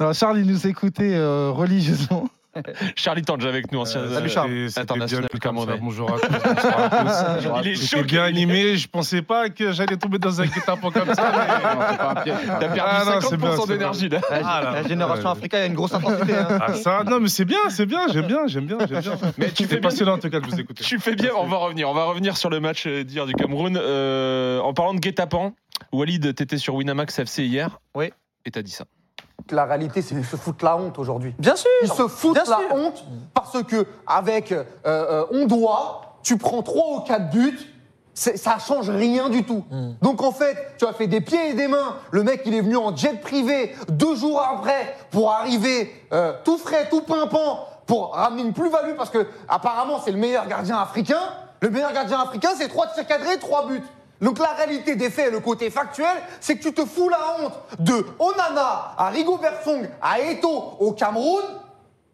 Alors, Charles, il nous écoutait euh, religieusement. Charlie Tange avec nous, ancien Salut, Charles. C'était- c'était international camerounais. Bonjour à tous. bonsoir à tous. Il est bien animé. Je pensais pas que j'allais tomber dans un guet-apens comme ça. mais- T'as perdu Ah non, c'est bien, 50% c'est d'énergie là. Ah, là. la génération Ouais. africaine a une grosse intensité. hein. Ah ça, non mais c'est bien, c'est bien, j'aime bien, j'aime bien, j'aime bien. Mais tu fais C'est bien. passionnant en tout cas de vous écouter. Tu fais bien, on va revenir. On va revenir sur le match euh, d'hier du Cameroun. Euh, en parlant de guet-apens, Walid, t'étais sur Winamax FC hier. Oui. Et t'as dit ça. La réalité, c'est qu'ils se foutent la honte aujourd'hui. Bien sûr Ils se foutent la sûr. honte parce que avec euh, euh, on doit, tu prends 3 ou 4 buts, ça change rien du tout. Donc en fait, tu as fait des pieds et des mains. Le mec, il est venu en jet privé deux jours après pour arriver euh, tout frais, tout pimpant, pour ramener une plus-value parce que apparemment c'est le meilleur gardien africain. Le meilleur gardien africain, c'est 3 tirs cadrés, 3 buts. Donc la réalité des faits, le côté factuel, c'est que tu te fous la honte de Onana à Rigobert Song à Eto au Cameroun.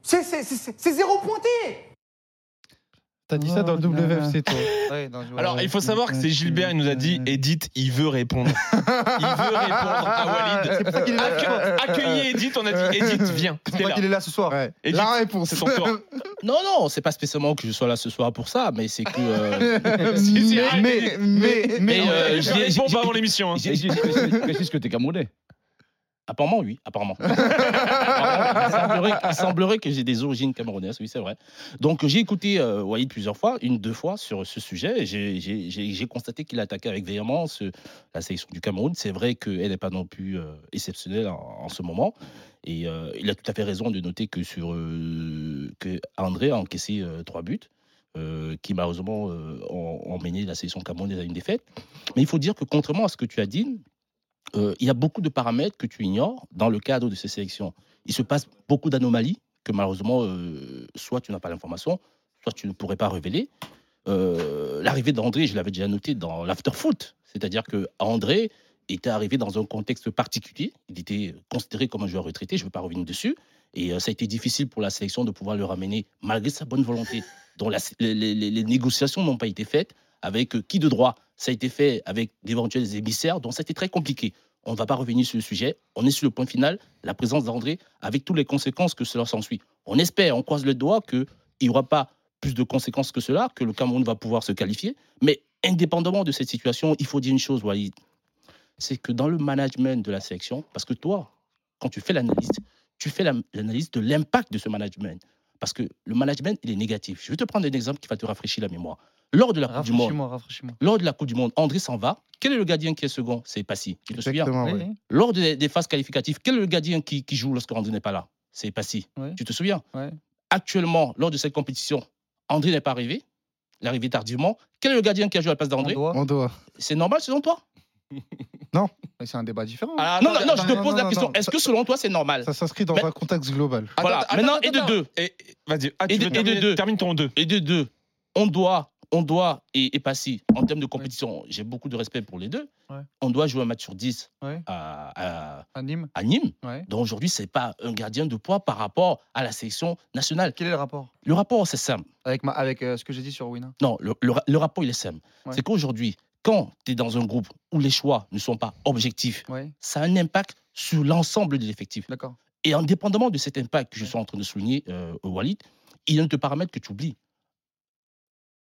C'est zéro pointé. T'as dit ça dans le WFC, toi. Ouais, dans- Alors, il faut savoir que c'est Gilbert, il nous a dit Edith, il veut répondre. Il veut répondre à Walid. C'est pour ça qu'il est là. Accue- Accueillez Edith, on a dit Edith, viens. C'est T'es pour ça là. qu'il est là ce soir. Edith, La réponse. c'est ton tour. Non, non, c'est pas spécialement que je sois là ce soir pour ça, mais c'est que. euh, Si, si, mais, mais, mais, mais, Mais, euh, Je réponds pas avant l'émission. hein. précise que t'es Camerounais. Apparemment, oui, apparemment. Il, semblerait, que j'ai des origines camerounaises, oui, c'est vrai. Donc, j'ai écouté euh, plusieurs fois, une, deux fois, sur ce sujet. et j'ai- constaté qu'il attaquait avec véhémence la sélection du Cameroun. C'est vrai qu'elle n'est pas non plus euh, exceptionnelle en, ce moment. Et euh, il a tout à fait raison de noter que, sur, euh, que André a encaissé trois buts. qui malheureusement euh, ont mené la sélection camerounaise à une défaite. Mais il faut dire que contrairement à ce que tu as dit, euh, il y a beaucoup de paramètres que tu ignores dans le cadre de ces sélections. Il se passe beaucoup d'anomalies que malheureusement, euh, soit tu n'as pas l'information, soit tu ne pourrais pas révéler. Euh, L'arrivée d'André, je l'avais déjà noté dans l'after-foot, c'est-à-dire que André était arrivé dans un contexte particulier. Il était considéré comme un joueur retraité, je ne veux pas revenir dessus. Et ça a été difficile pour la sélection de pouvoir le ramener, malgré sa bonne volonté, dont les, négociations n'ont pas été faites avec qui de droit. Ça a été fait avec d'éventuels émissaires, donc c'était très compliqué. On ne va pas revenir sur le sujet. On est sur le point final, la présence d'André, avec toutes les conséquences que cela s'ensuit. On espère, on croise le doigt qu'il n'y aura pas plus de conséquences que cela, que le Cameroun va pouvoir se qualifier. Mais indépendamment de cette situation, il faut dire une chose, Walid. C'est que dans le management de la sélection, parce que toi, quand tu fais l'analyse, tu fais la- l'analyse de l'impact de ce management. Parce que le management, il est négatif. Je vais te prendre un exemple qui va te rafraîchir la mémoire. Lors de la Coupe du Monde, lors de la Coupe du Monde, André s'en va. Quel est le gardien qui est second? C'est Passy. Tu te souviens? Oui. Lors des, des phases qualificatives, quel est le gardien qui, qui joue lorsque André n'est pas là? C'est Passy. Tu te souviens? Actuellement, lors de cette compétition, André n'est pas arrivé. Il est arrivé tardivement. Quel est le gardien qui a joué à la place On d'André? Doit. On doit. C'est normal selon toi? Mais C'est un débat différent. Ah, Non, non, non, je te non, pose non, la non, question. non. Est-ce que selon toi, c'est normal? Ça s'inscrit dans Mais- un contexte global. Voilà. Attends, Maintenant, attends, et de attends. deux. Et- Vas-y, ah, Et de- deux. termine ton 2. Et de deux, on doit, on doit et, et Passy, en termes de compétition, j'ai beaucoup de respect pour les deux. On doit jouer un match sur 10 Ouais. à, à- À Nîmes. à Nîmes. Ouais. Donc aujourd'hui, ce n'est pas un gardien de poids par rapport à la sélection nationale. Quel est le rapport? Le rapport, c'est simple. avec, ma, avec euh, ce que j'ai dit sur Wina Non, le, le ra- le rapport, il est simple. C'est qu'aujourd'hui, quand tu es dans un groupe où les choix ne sont pas objectifs, ça a un impact sur l'ensemble de l'effectif. d'accord. Et indépendamment de cet impact que je suis en train de souligner, euh, Walid, il y a un de paramètres que tu oublies.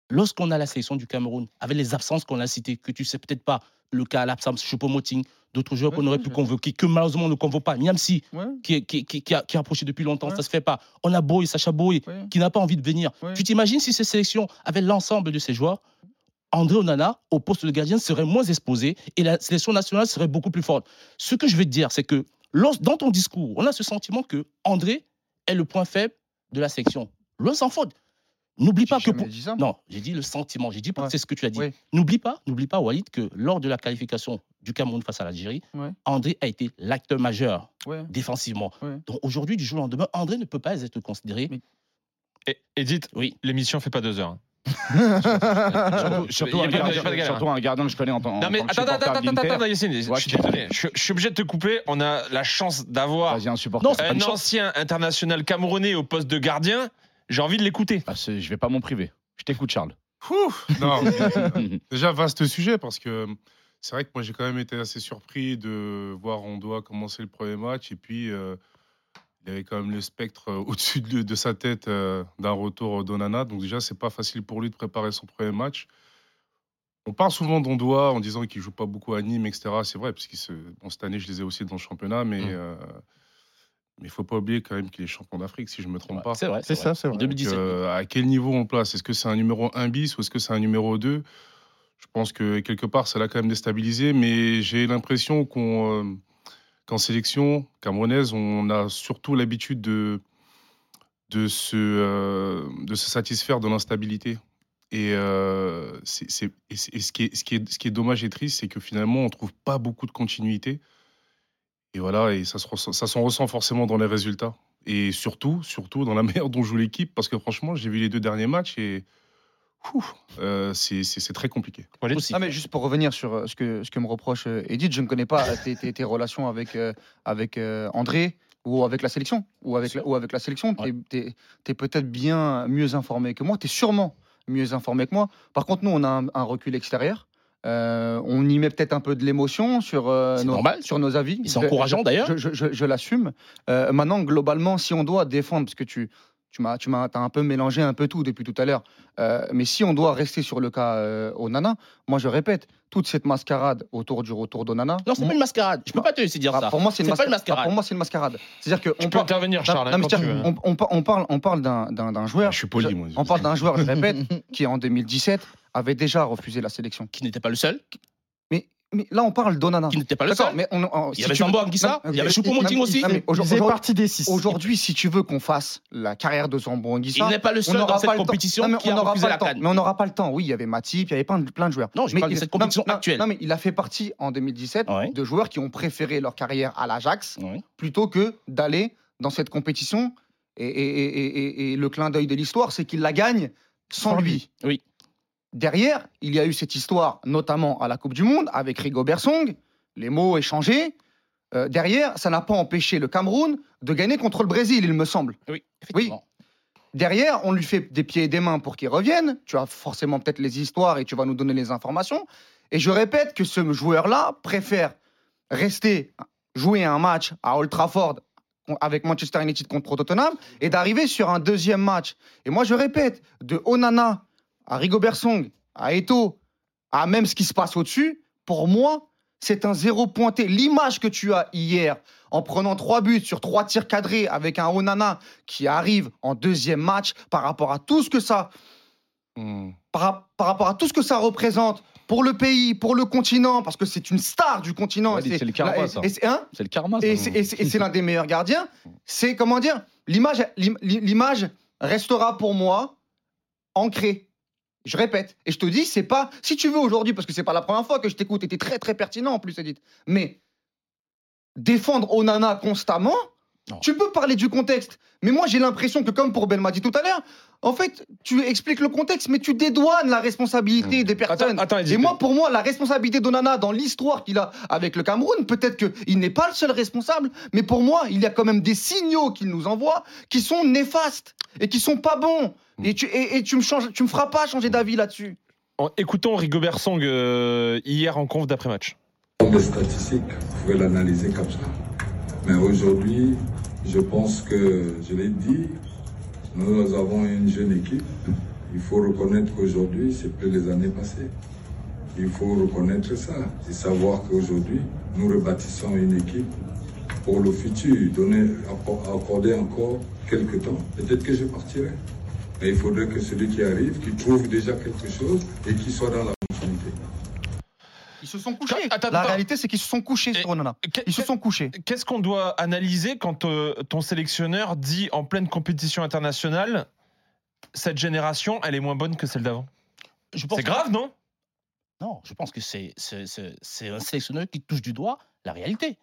Lorsqu'on a la sélection du Cameroun, avec les absences qu'on a citées, que tu sais peut-être pas, le cas, l'absence Choupo-Moting, d'autres joueurs Ouais, qu'on aurait ouais, pu convoquer, que malheureusement on ne convoque pas, Niamsi, Ouais, qui, est- qui, qui, qui a, qui a approché depuis longtemps, ça se fait pas. On a Boy, Sacha Boy, qui n'a pas envie de venir. Tu t'imagines si ces sélections avaient l'ensemble de ces joueurs André Onana, au poste de gardien, serait moins exposé et la sélection nationale serait beaucoup plus forte. Ce que je veux te dire, c'est que lors- dans ton discours, on a ce sentiment que André est le point faible de la sélection. Loin s'en faute. N'oublie pas que pour... dit ça. Non, j'ai dit le sentiment. J'ai dit Ouais. c'est ce que tu as dit. Oui. N'oublie pas, n'oublie pas, Walid, que lors de la qualification du Cameroun face à l'Algérie, Ouais. André a été l'acteur majeur Ouais. défensivement. Ouais. Donc aujourd'hui, du jour au lendemain, André ne peut pas être considéré. Mais- Et- Edith, Oui. l'émission fait pas deux heures. hein. Surtout, un gardien, de galère. surtout un gardien que je connais en tant, Non mais attends, attends, attends, attends, je suis tu- désolé, je, je suis obligé de te couper. On a la chance d'avoir un ancien international camerounais au poste de gardien. J'ai envie de l'écouter. Ah, c'est- je vais pas m'en priver. Je t'écoute, Charles. Ouf, non, mais, déjà vaste sujet parce que c'est vrai que moi j'ai quand même été assez surpris de voir on doit commencer le premier match et puis euh, Il avait quand même le spectre euh, au-dessus de, de sa tête euh, d'un retour d'Onana. Donc déjà, c'est pas facile pour lui de préparer son premier match. On parle souvent d'Ondoa en disant qu'il joue pas beaucoup à Nîmes, etc. C'est vrai, parce que cette année, je les ai aussi dans le championnat, mais Mm. euh, mais il faut pas oublier quand même qu'il est champion d'Afrique, si je me trompe Ouais, pas. C'est vrai. C'est ça, c'est vrai. 2017. Donc, euh, à quel niveau on place? Est-ce que c'est un numéro 1 bis ou est-ce que c'est un numéro 2 Je pense que quelque part, ça l'a quand même déstabilisé, mais j'ai l'impression qu'on, euh, qu'en sélection camerounaise, on a surtout l'habitude de, de, se, euh, de se satisfaire de l'instabilité. Et, euh, c'est- c'est- et c'est- et ce, qui est, ce, qui est, ce qui est dommage et triste, c'est que finalement, on ne trouve pas beaucoup de continuité. Et voilà, et ça se ressent- ça s'en ressent forcément dans les résultats. Et surtout, surtout dans la manière dont joue l'équipe, parce que franchement, j'ai vu les deux derniers matchs et ouf, euh, c'est c'est- c'est très compliqué. Ah, mais juste pour revenir sur euh, ce que, ce que me reproche euh, Edith, je ne connais pas tes, tes- tes relations avec, euh, avec euh, André ou avec la sélection. Ou avec la, ou avec la sélection, Ouais. tu es, peut-être bien mieux informé que moi. Tu es sûrement mieux informé que moi. Par contre, nous, on a un, un recul extérieur. Euh, on y met peut-être un peu de l'émotion sur, euh, nos, sur nos avis. C'est encourageant, d'ailleurs. Je, je- je- je l'assume. Euh, maintenant, globalement, si on doit défendre, parce que tu, tu m'as, tu m'as, t'as un peu mélangé un peu tout depuis tout à l'heure, euh, mais si on doit rester sur le cas euh, Onana, moi je répète, toute cette mascarade autour du retour d'Onana. Non, c'est moi- pas une mascarade. Je peux pas te laisser dire ah, ça. pour moi, c'est une, C'est pas une masca- ah, mascarade. pour moi, c'est une mascarade. C'est-à-dire que Tu on peux parle, intervenir, Charles, on, on par- on parle, on parle d'un, d'un- d'un joueur. Je suis poli, je- moi. On parle d'un joueur, je répète, qui en 2017 avait déjà refusé la sélection. Qui n'était pas le seul. Mais, là, on parle d'Onana. Qui n'était pas le D'accord, seul. mais on, on- Il y si avait Zambo Anguissa, il y avait Choupo-Moting aussi. non, mais Il aujourd'hui- faisait partie des six. Aujourd'hui, si tu veux qu'on fasse la carrière de Zambo Anguissa, Il n'est pas le on seul n'aura dans cette pas le temps. compétition Non, mais qui on a refusé pas la le temps. canne. Mais on n'aura pas le temps. Oui, il y avait Matip, il y avait plein de, plein de joueurs. Non, je Mais parle de il- cette compétition non, actuelle. Non, mais il a fait partie en 2017 Ouais. de joueurs qui ont préféré leur carrière à l'Ajax Ouais. plutôt que d'aller dans cette compétition. Et, et- et- et- et le clin d'œil de l'histoire, c'est qu'il la gagne sans, lui. Oui. Derrière, il y a eu cette histoire, notamment à la Coupe du Monde, avec Rigo Bersong, les mots échangés. Euh, derrière, ça n'a pas empêché le Cameroun de gagner contre le Brésil, il me semble. Oui, effectivement. Derrière, on lui fait des pieds et des mains pour qu'il revienne. Tu as forcément peut-être les histoires et tu vas nous donner les informations. Et je répète que ce joueur-là préfère rester jouer un match à Old Trafford avec Manchester United contre Tottenham et d'arriver sur un deuxième match. Et moi, je répète, de Onana à Rigobert Song, à Eto, à même ce qui se passe au-dessus, pour moi, c'est un zéro pointé. L'image que tu as hier, en prenant trois buts sur trois tirs cadrés avec un Onana qui arrive en deuxième match par rapport à tout ce que ça, Hmm. par, par rapport à tout ce que ça représente pour le pays, pour le continent, parce que c'est une star du continent. Ouais, c'est le karma, et- ça. c'est- hein C'est le karma. ça. et c'est- l'un des meilleurs gardiens. C'est comment dire L'image, l'im- l'image restera pour moi ancrée. Je répète. Et je te dis, c'est pas. Si tu veux aujourd'hui, parce que c'est pas la première fois que je t'écoute, et t'es très très pertinent en plus, Edith. Mais défendre Onana constamment, Non. tu peux parler du contexte. Mais moi, j'ai l'impression que, comme pour Ben m'a dit tout à l'heure, en fait, tu expliques le contexte, mais tu dédouanes la responsabilité des personnes. Attends, attends, Et moi, pour moi, la responsabilité d'Onana dans l'histoire qu'il a avec le Cameroun, peut-être qu'il n'est pas le seul responsable, mais pour moi, il y a quand même des signaux qu'il nous envoie qui sont néfastes et qui sont pas bons. Et tu, et, et tu me changes, tu me feras pas changer d'avis là-dessus. En- écoutons Rigobert Song euh, hier en conf d'après-match. Les statistiques, vous pouvez l'analyser comme ça. Mais aujourd'hui, je pense que, je l'ai dit, nous avons une jeune équipe. Il faut reconnaître qu'aujourd'hui, c'est plus les années passées. Il faut reconnaître ça et savoir qu'aujourd'hui, nous rebâtissons une équipe pour le futur, donner, acco- accorder encore quelques temps. Peut-être que je partirai. Mais il faudrait que celui qui arrive, qui trouve déjà quelque chose et qui soit dans la. Ils se sont couchés. Attends, la attends. réalité, c'est qu'ils se sont couchés Et- sur Onana. Ils se sont couchés. Qu'est-ce qu'on doit analyser quand euh, ton sélectionneur dit en pleine compétition internationale cette génération, elle est moins bonne que celle d'avant? Je pense C'est que- grave, non? Non, je pense que c'est un sélectionneur qui touche du doigt la réalité.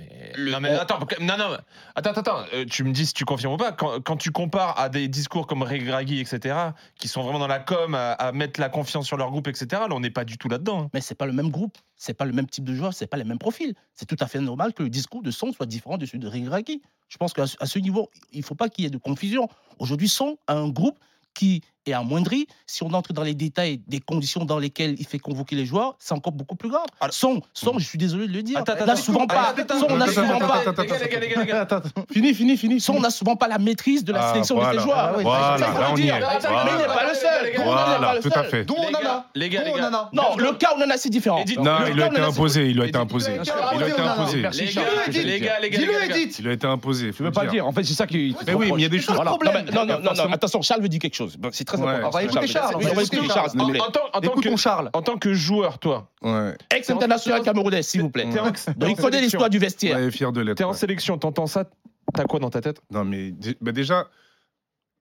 Mais le- Non mais attends, non, non, attends, attends, attends, euh, tu me dis si tu confirmes ou pas. Quand, quand tu compares à des discours comme Regragui, etc., qui sont vraiment dans la com, à, à mettre la confiance sur leur groupe, etc., là on n'est pas du tout là-dedans. hein. Mais c'est pas le même groupe, c'est pas le même type de joueur, c'est pas les mêmes profils. C'est tout à fait normal que le discours de Son soit différent de celui de Rigraki. Je pense qu'à ce niveau, il faut pas qu'il y ait de confusion. Aujourd'hui, Son a un groupe qui est amoindri. Si on entre dans les détails des conditions dans lesquelles il fait convoquer les joueurs, c'est encore beaucoup plus grave. Alors- Son, son, je suis désolé de le dire, attends, n'a souvent pas, n'a souvent. Fini, fini, fini. son n'a souvent pas la maîtrise de la Ah, sélection de ses joueurs. Ah Voilà, là le on y est. Mais il n'est pas le seul. Voilà, le tout seul. à fait. D'où Les on en gars, a les gars, on Non, le cas, on en a, c'est différent. Non, il a on été imposé, il a été imposé. Il a été imposé. Les gars, Je les gars. Il a été imposé. Tu veux pas le dire En fait, c'est ça qui. Mais oui, mais il y a des choses. Non, non, non, attention, Charles veut dire quelque chose. C'est très Ouais. important. On va écouter Charles, Charles. En, tant, que, Charles. en tant que joueur, toi, Ouais. Ex-international camerounais, s'il vous plaît. Donc, il connaît l'histoire du vestiaire. Ouais, fier de l'être. t'es en ouais. sélection, t'entends ça, t'as quoi dans ta tête? Non, mais bah déjà,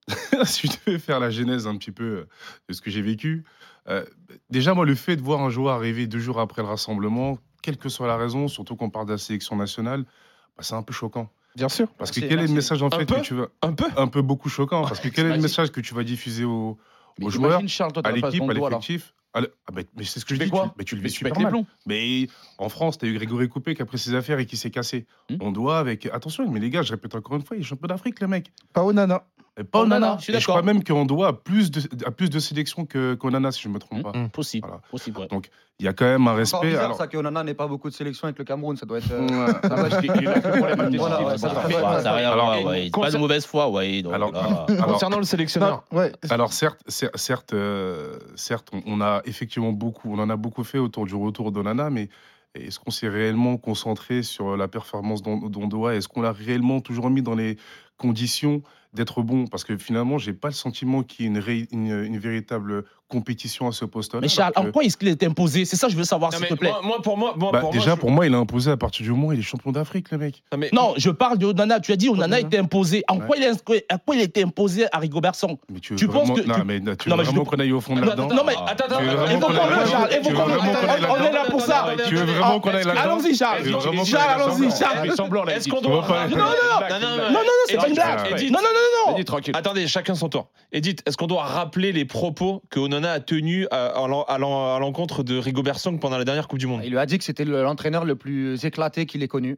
si je devais faire la genèse un petit peu euh, de ce que j'ai vécu, euh, déjà, moi, le fait de voir un joueur arriver deux jours après le rassemblement, quelle que soit la raison, surtout qu'on parle de la sélection nationale, bah, c'est un peu choquant. Bien sûr. Parce Merci, que quel est le message en Un fait peu que tu vas. Un peu Un peu beaucoup choquant. Parce que quel est le message que tu vas diffuser aux, joueurs, imagine, Charles, toi, à t'as l'équipe, à l'effectif ah, bah, Mais c'est ce que Tu je dis. quoi tu, mais tu le vis super les mal. plombs. Mais en France, tu as eu Grégory Coupé qui a pris ses affaires et qui s'est cassé. Hmm. On doit avec. Attention, mais les gars, je répète encore une fois, il est champion d'Afrique, le mec. Pas Onana. Pas Oh, Onana. je suis Et je crois d'accord. même qu'on doit à plus de, à plus de sélections qu'Onana, si je ne me trompe Hmm. pas. Possible, Voilà. possible. ouais. Il y a quand même un respect. bizarre, alors- ça que Onana n'ait pas beaucoup de sélection avec le Cameroun, ça doit être. euh, ça ouais, c'est ça pas n'a rien. Pas de mauvaise foi, ouais. donc Alors- là. Alors- Concernant le sélectionneur, Non, ouais. Alors certes, cer- certes, euh, certes, on, on a effectivement beaucoup, on en a beaucoup fait autour du retour d'Onana, mais est-ce qu'on s'est réellement concentré sur la performance d'On- d'Ondoa? Est-ce qu'on l'a réellement toujours mis dans les conditions d'être bon Parce que finalement, j'ai pas le sentiment qu'il y ait une, une véritable compétition à ce poste-là. Mais Charles, en quoi est-ce qu'il est imposé? C'est ça que je veux savoir, Non, s'il mais te plaît. moi, moi, pour moi, moi, Bah, pour déjà, moi, je- pour moi, il a imposé à partir du moment où il est champion d'Afrique, le mec. Non, mais- Non, je parle de Onana. Tu as dit Onana était imposé. En Ouais. quoi il est, à quoi il était imposé à Rigobertson Mais tu veux Tu penses vraiment, que- non, tu- mais, tu Non, veux mais je vraiment ne- qu'on aille au fond de Non, là-dedans? non, mais Attends, attends, attends, évoquons-le, Charles, évoquons-le. aille On- est là pour ça. Tu veux vraiment qu'on aille là-dedans? Allons-y, Charles. Charles, allons-y, Charles. Mais Est-ce Edith. qu'on doit. Non, non, non. Non, non, Non, non, non, c'est pas une blague. Non, non, non, non. Attendez, chacun son tour. Edith, est-ce qu'on doit rappeler les propos que Onana a tenus à, à l'en- à l'en- à l'encontre de Rigobert Song pendant la dernière Coupe du Monde Il lui a dit que c'était le- l'entraîneur le plus éclaté qu'il ait connu.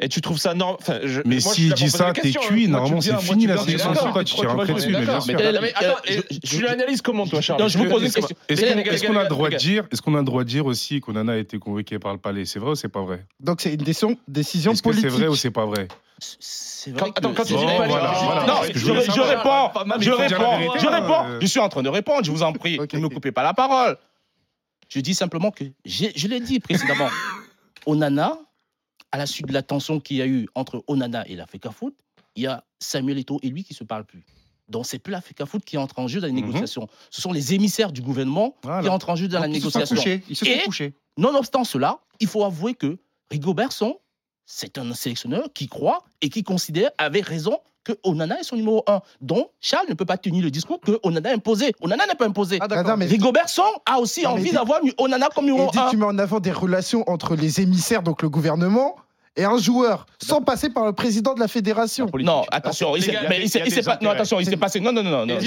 Et tu trouves ça normal enfin, je- Mais s'il dit ça, t'es hein. cuit. Moi, Normalement, c'est fini la sélection. d'accord. Sur toi, tu tires un dessus, mais bien sûr. Mais attends, tu l'analyses comment, toi, Charles? Non, je vous pose une question. Est-ce qu'on a le droit de dire, est-ce qu'on a le droit de dire aussi qu'Onana a été convoqué par le palais? C'est vrai ou c'est pas vrai? Donc c'est une décision, décision Est-ce que c'est politique. vrai ou c'est pas vrai? C'est Quand- vrai que- attends, quand tu dis Bon, les palais, voilà, tu dis- voilà. Non, je, réponds, je réponds, je hein, réponds. Je suis en train de répondre, je vous en prie. Ne me coupez pas la parole. Je dis simplement que, je l'ai dit précédemment, Onana, à la suite de la tension qu'il y a eu entre Onana et l'Africa Foot, il y a Samuel Eto'o et lui qui se parlent plus. Donc c'est plus l'Africa Foot qui entre en jeu dans les Mhm. négociations. Ce sont les émissaires du gouvernement Voilà. qui entrent en jeu dans la Donc, ils se sont négociation. couchés. Ils se sont Et- couchés. Nonobstant cela, il faut avouer que Rigobert Song, c'est un sélectionneur qui croit et qui considère avec raison que Onana est son numéro 1. Donc, Charles ne peut pas tenir le discours que Onana a imposé. Onana n'est pas imposé. Ah, Ah, d'accord. non, mais- Rigobert Song a aussi Non, envie d'avoir Onana comme numéro dit 1. tu mets en avant des relations entre les émissaires, donc le gouvernement, et un joueur, sans passer par le président de la fédération. Non, attention, il s'est- pas. Non, attention, il s'est passé. Non, non, non, non. Non.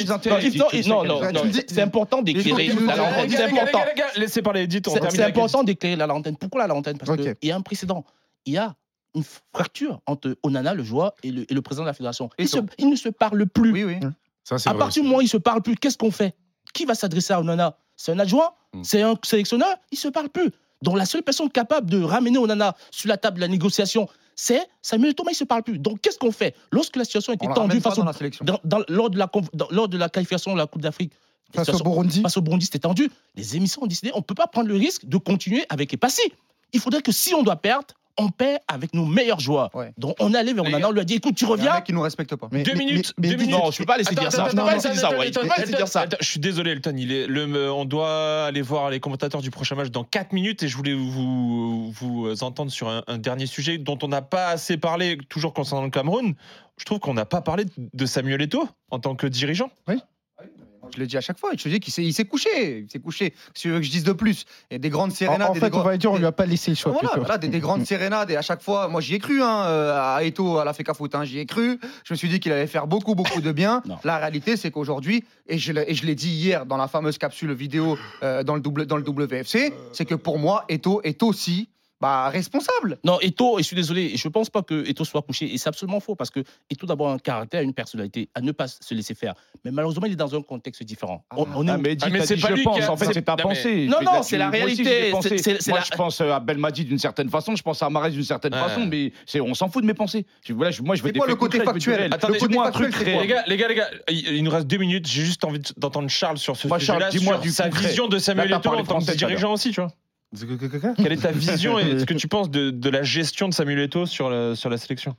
C'est important d'éclairer la lanterne. C'est important. les gars, laissez parler Edith, on C'est important d'éclairer la lanterne. Pourquoi la lanterne? Parce qu'il y a un précédent. Il y a une fracture entre Onana, le joueur, et le, et le président de la fédération. Ils, se- donc ils ne se parlent plus. Oui, oui. Ça, c'est À vrai partir du moment où ils ne se parlent plus, qu'est-ce qu'on fait? Qui va s'adresser à Onana? C'est un adjoint? Mm. C'est un sélectionneur? Ils ne se parlent plus. Donc la seule personne capable de ramener Onana sur la table de la négociation, c'est Samuel Thomas, il ne se parle plus. Donc qu'est-ce qu'on fait? Lorsque la situation était tendue face au- dans la sélection. dans- dans- lors, de la, conf- dans- lors de la qualification de la Coupe d'Afrique, Face au Burundi. face au Burundi, c'était tendu. Les émissions ont décidé on ne peut pas prendre le risque de continuer avec Epassi. Il faudrait que si on doit perdre, on perd avec nos meilleurs joueurs. Ouais. Donc on est allé vers Onana, on lui a dit écoute, tu Il y a un reviens. mec qui nous respecte pas. Mais- Deux mais- minutes, mais- deux minutes. Non, je peux pas laisser Attends, dire ça. attends, Je peux pas attends, laisser dire attends, ça, ouais. Je peux attends, pas laisser dire ça. attends, Je suis désolé, Elton. Il est le, on doit aller voir les commentateurs du prochain match dans 4 minutes et je voulais vous, vous entendre sur un, un dernier sujet dont on n'a pas assez parlé, toujours concernant le Cameroun. Je trouve qu'on n'a pas parlé de Samuel Eto'o en tant que dirigeant. Je l'ai dit à chaque fois. Je te dis qu'il s'est il s'est couché. Il s'est couché. Si tu veux que je dise de plus, il y a des grandes sérénades. en et des fait, on va dire, on lui a pas laissé le choix. Voilà, voilà, des, des grandes sérénades et à chaque fois, moi j'y ai cru hein, euh, à Eto, à la FECA Foot, hein, j'y ai cru. Je me suis dit qu'il allait faire beaucoup, beaucoup de bien. La réalité, c'est qu'aujourd'hui, et je l'ai et je l'ai dit hier dans la fameuse capsule vidéo euh, dans, le double, dans le WFC, c'est que pour moi, Eto est aussi bah, responsable. Non, Eto, et je suis désolé, je pense pas que Eto soit couché. Et c'est absolument faux parce que Eto d'abord a un caractère, une personnalité à ne pas se laisser faire. Mais malheureusement, il est dans un contexte différent. On, on est Ah, mais Ah, mais t'as c'est pas je lui pense, qui a- en fait, c'est- ta pensée. Non, non, c'est la aussi, réalité. Moi, la- je pense euh, à Belmadi d'une certaine façon, je pense à Marais d'une certaine Ouais. façon, mais on s'en fout de mes pensées. Je- voilà, je- moi, je veux des quoi le côté factuel réel. Attendez, Dis-moi un le côté truc. Les gars, les gars, il nous reste deux minutes. J'ai juste envie d'entendre Charles sur ce sujet-là, dis-moi sur sa vision de Samuel Eto'o en tant que dirigeant aussi, tu vois. Quelle est ta vision et ce que tu penses de, de la gestion de Samuel Eto'o sur la, sur la sélection?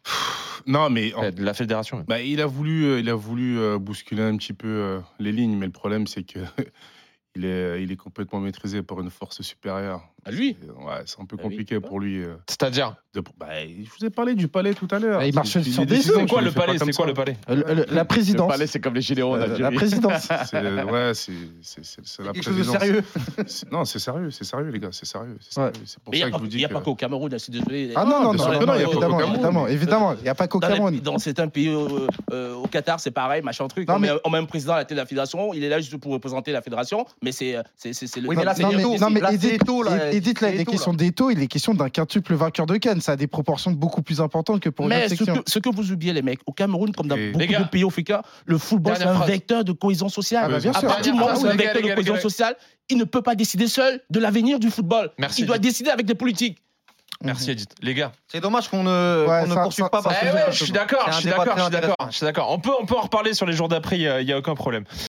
Non, mais en- De la fédération. bah, il a voulu, euh, il a voulu euh, bousculer un petit peu euh, les lignes, mais le problème, c'est que il est, il est complètement maîtrisé par une force supérieure. À lui C'est- Ouais, c'est un peu Ah oui. compliqué pour lui. euh, C'est-à-dire de- bah, je vous ai parlé du palais tout à l'heure. Bah, il marche C'est- sur des décisions, œufs. C'est quoi le les fais pas palais comme C'est quoi ça. le palais? Euh, le- la Le présidence. palais, c'est comme les gilets jaunes. Euh, la Algérie. présidence. C'est ouais, c'est c'est- c'est- c'est la Quelque chose de présidence. sérieux. C'est- Non, c'est sérieux, c'est sérieux les gars, c'est sérieux. c'est Ouais. sérieux. C'est pour Mais il ça n'y que a, je vous pas- il dis y a que pas qu'au Cameroun, je suis désolé. Ah non, non, non, non, que non, il y a pas évidemment, qu'au Cameroun. évidemment. Il n'y a pas qu'au Dans, les- Cameroun. dans certains pays, euh, euh, au Qatar, c'est pareil, machin truc. Non, on, mais- met, on met un président à la tête de la fédération, il est là juste pour représenter la fédération, mais c'est euh, c'est- c'est- c'est le. Oui, mais là, c'est non, mais, non, mais Là, c'est Edith, là. Edith, là, C'est les Eto'o, questions d'Eto, il est question d'un quintuple vainqueur de Cannes. Ça a des proportions beaucoup plus importantes que pour une Mais autre ce section. que, ce que vous oubliez, les mecs, au Cameroun, comme dans Et- beaucoup gars, de pays africains, le football, c'est un phrase. vecteur de cohésion sociale. Ah bah, bien À sûr. Partir du moment où c'est un vecteur de cohésion sociale, il ne peut pas décider seul de l'avenir du football. Merci, il doit décider avec des politiques. Merci Edith. Les gars. C'est dommage qu'on ne, Ouais, qu'on ne ça- poursuive ça- pas ça- parce Eh que ouais, je suis d'accord, C'est je un suis d'accord, je suis d'accord. On peut, on peut en reparler sur les jours d'après, il n'y a, il y a aucun problème.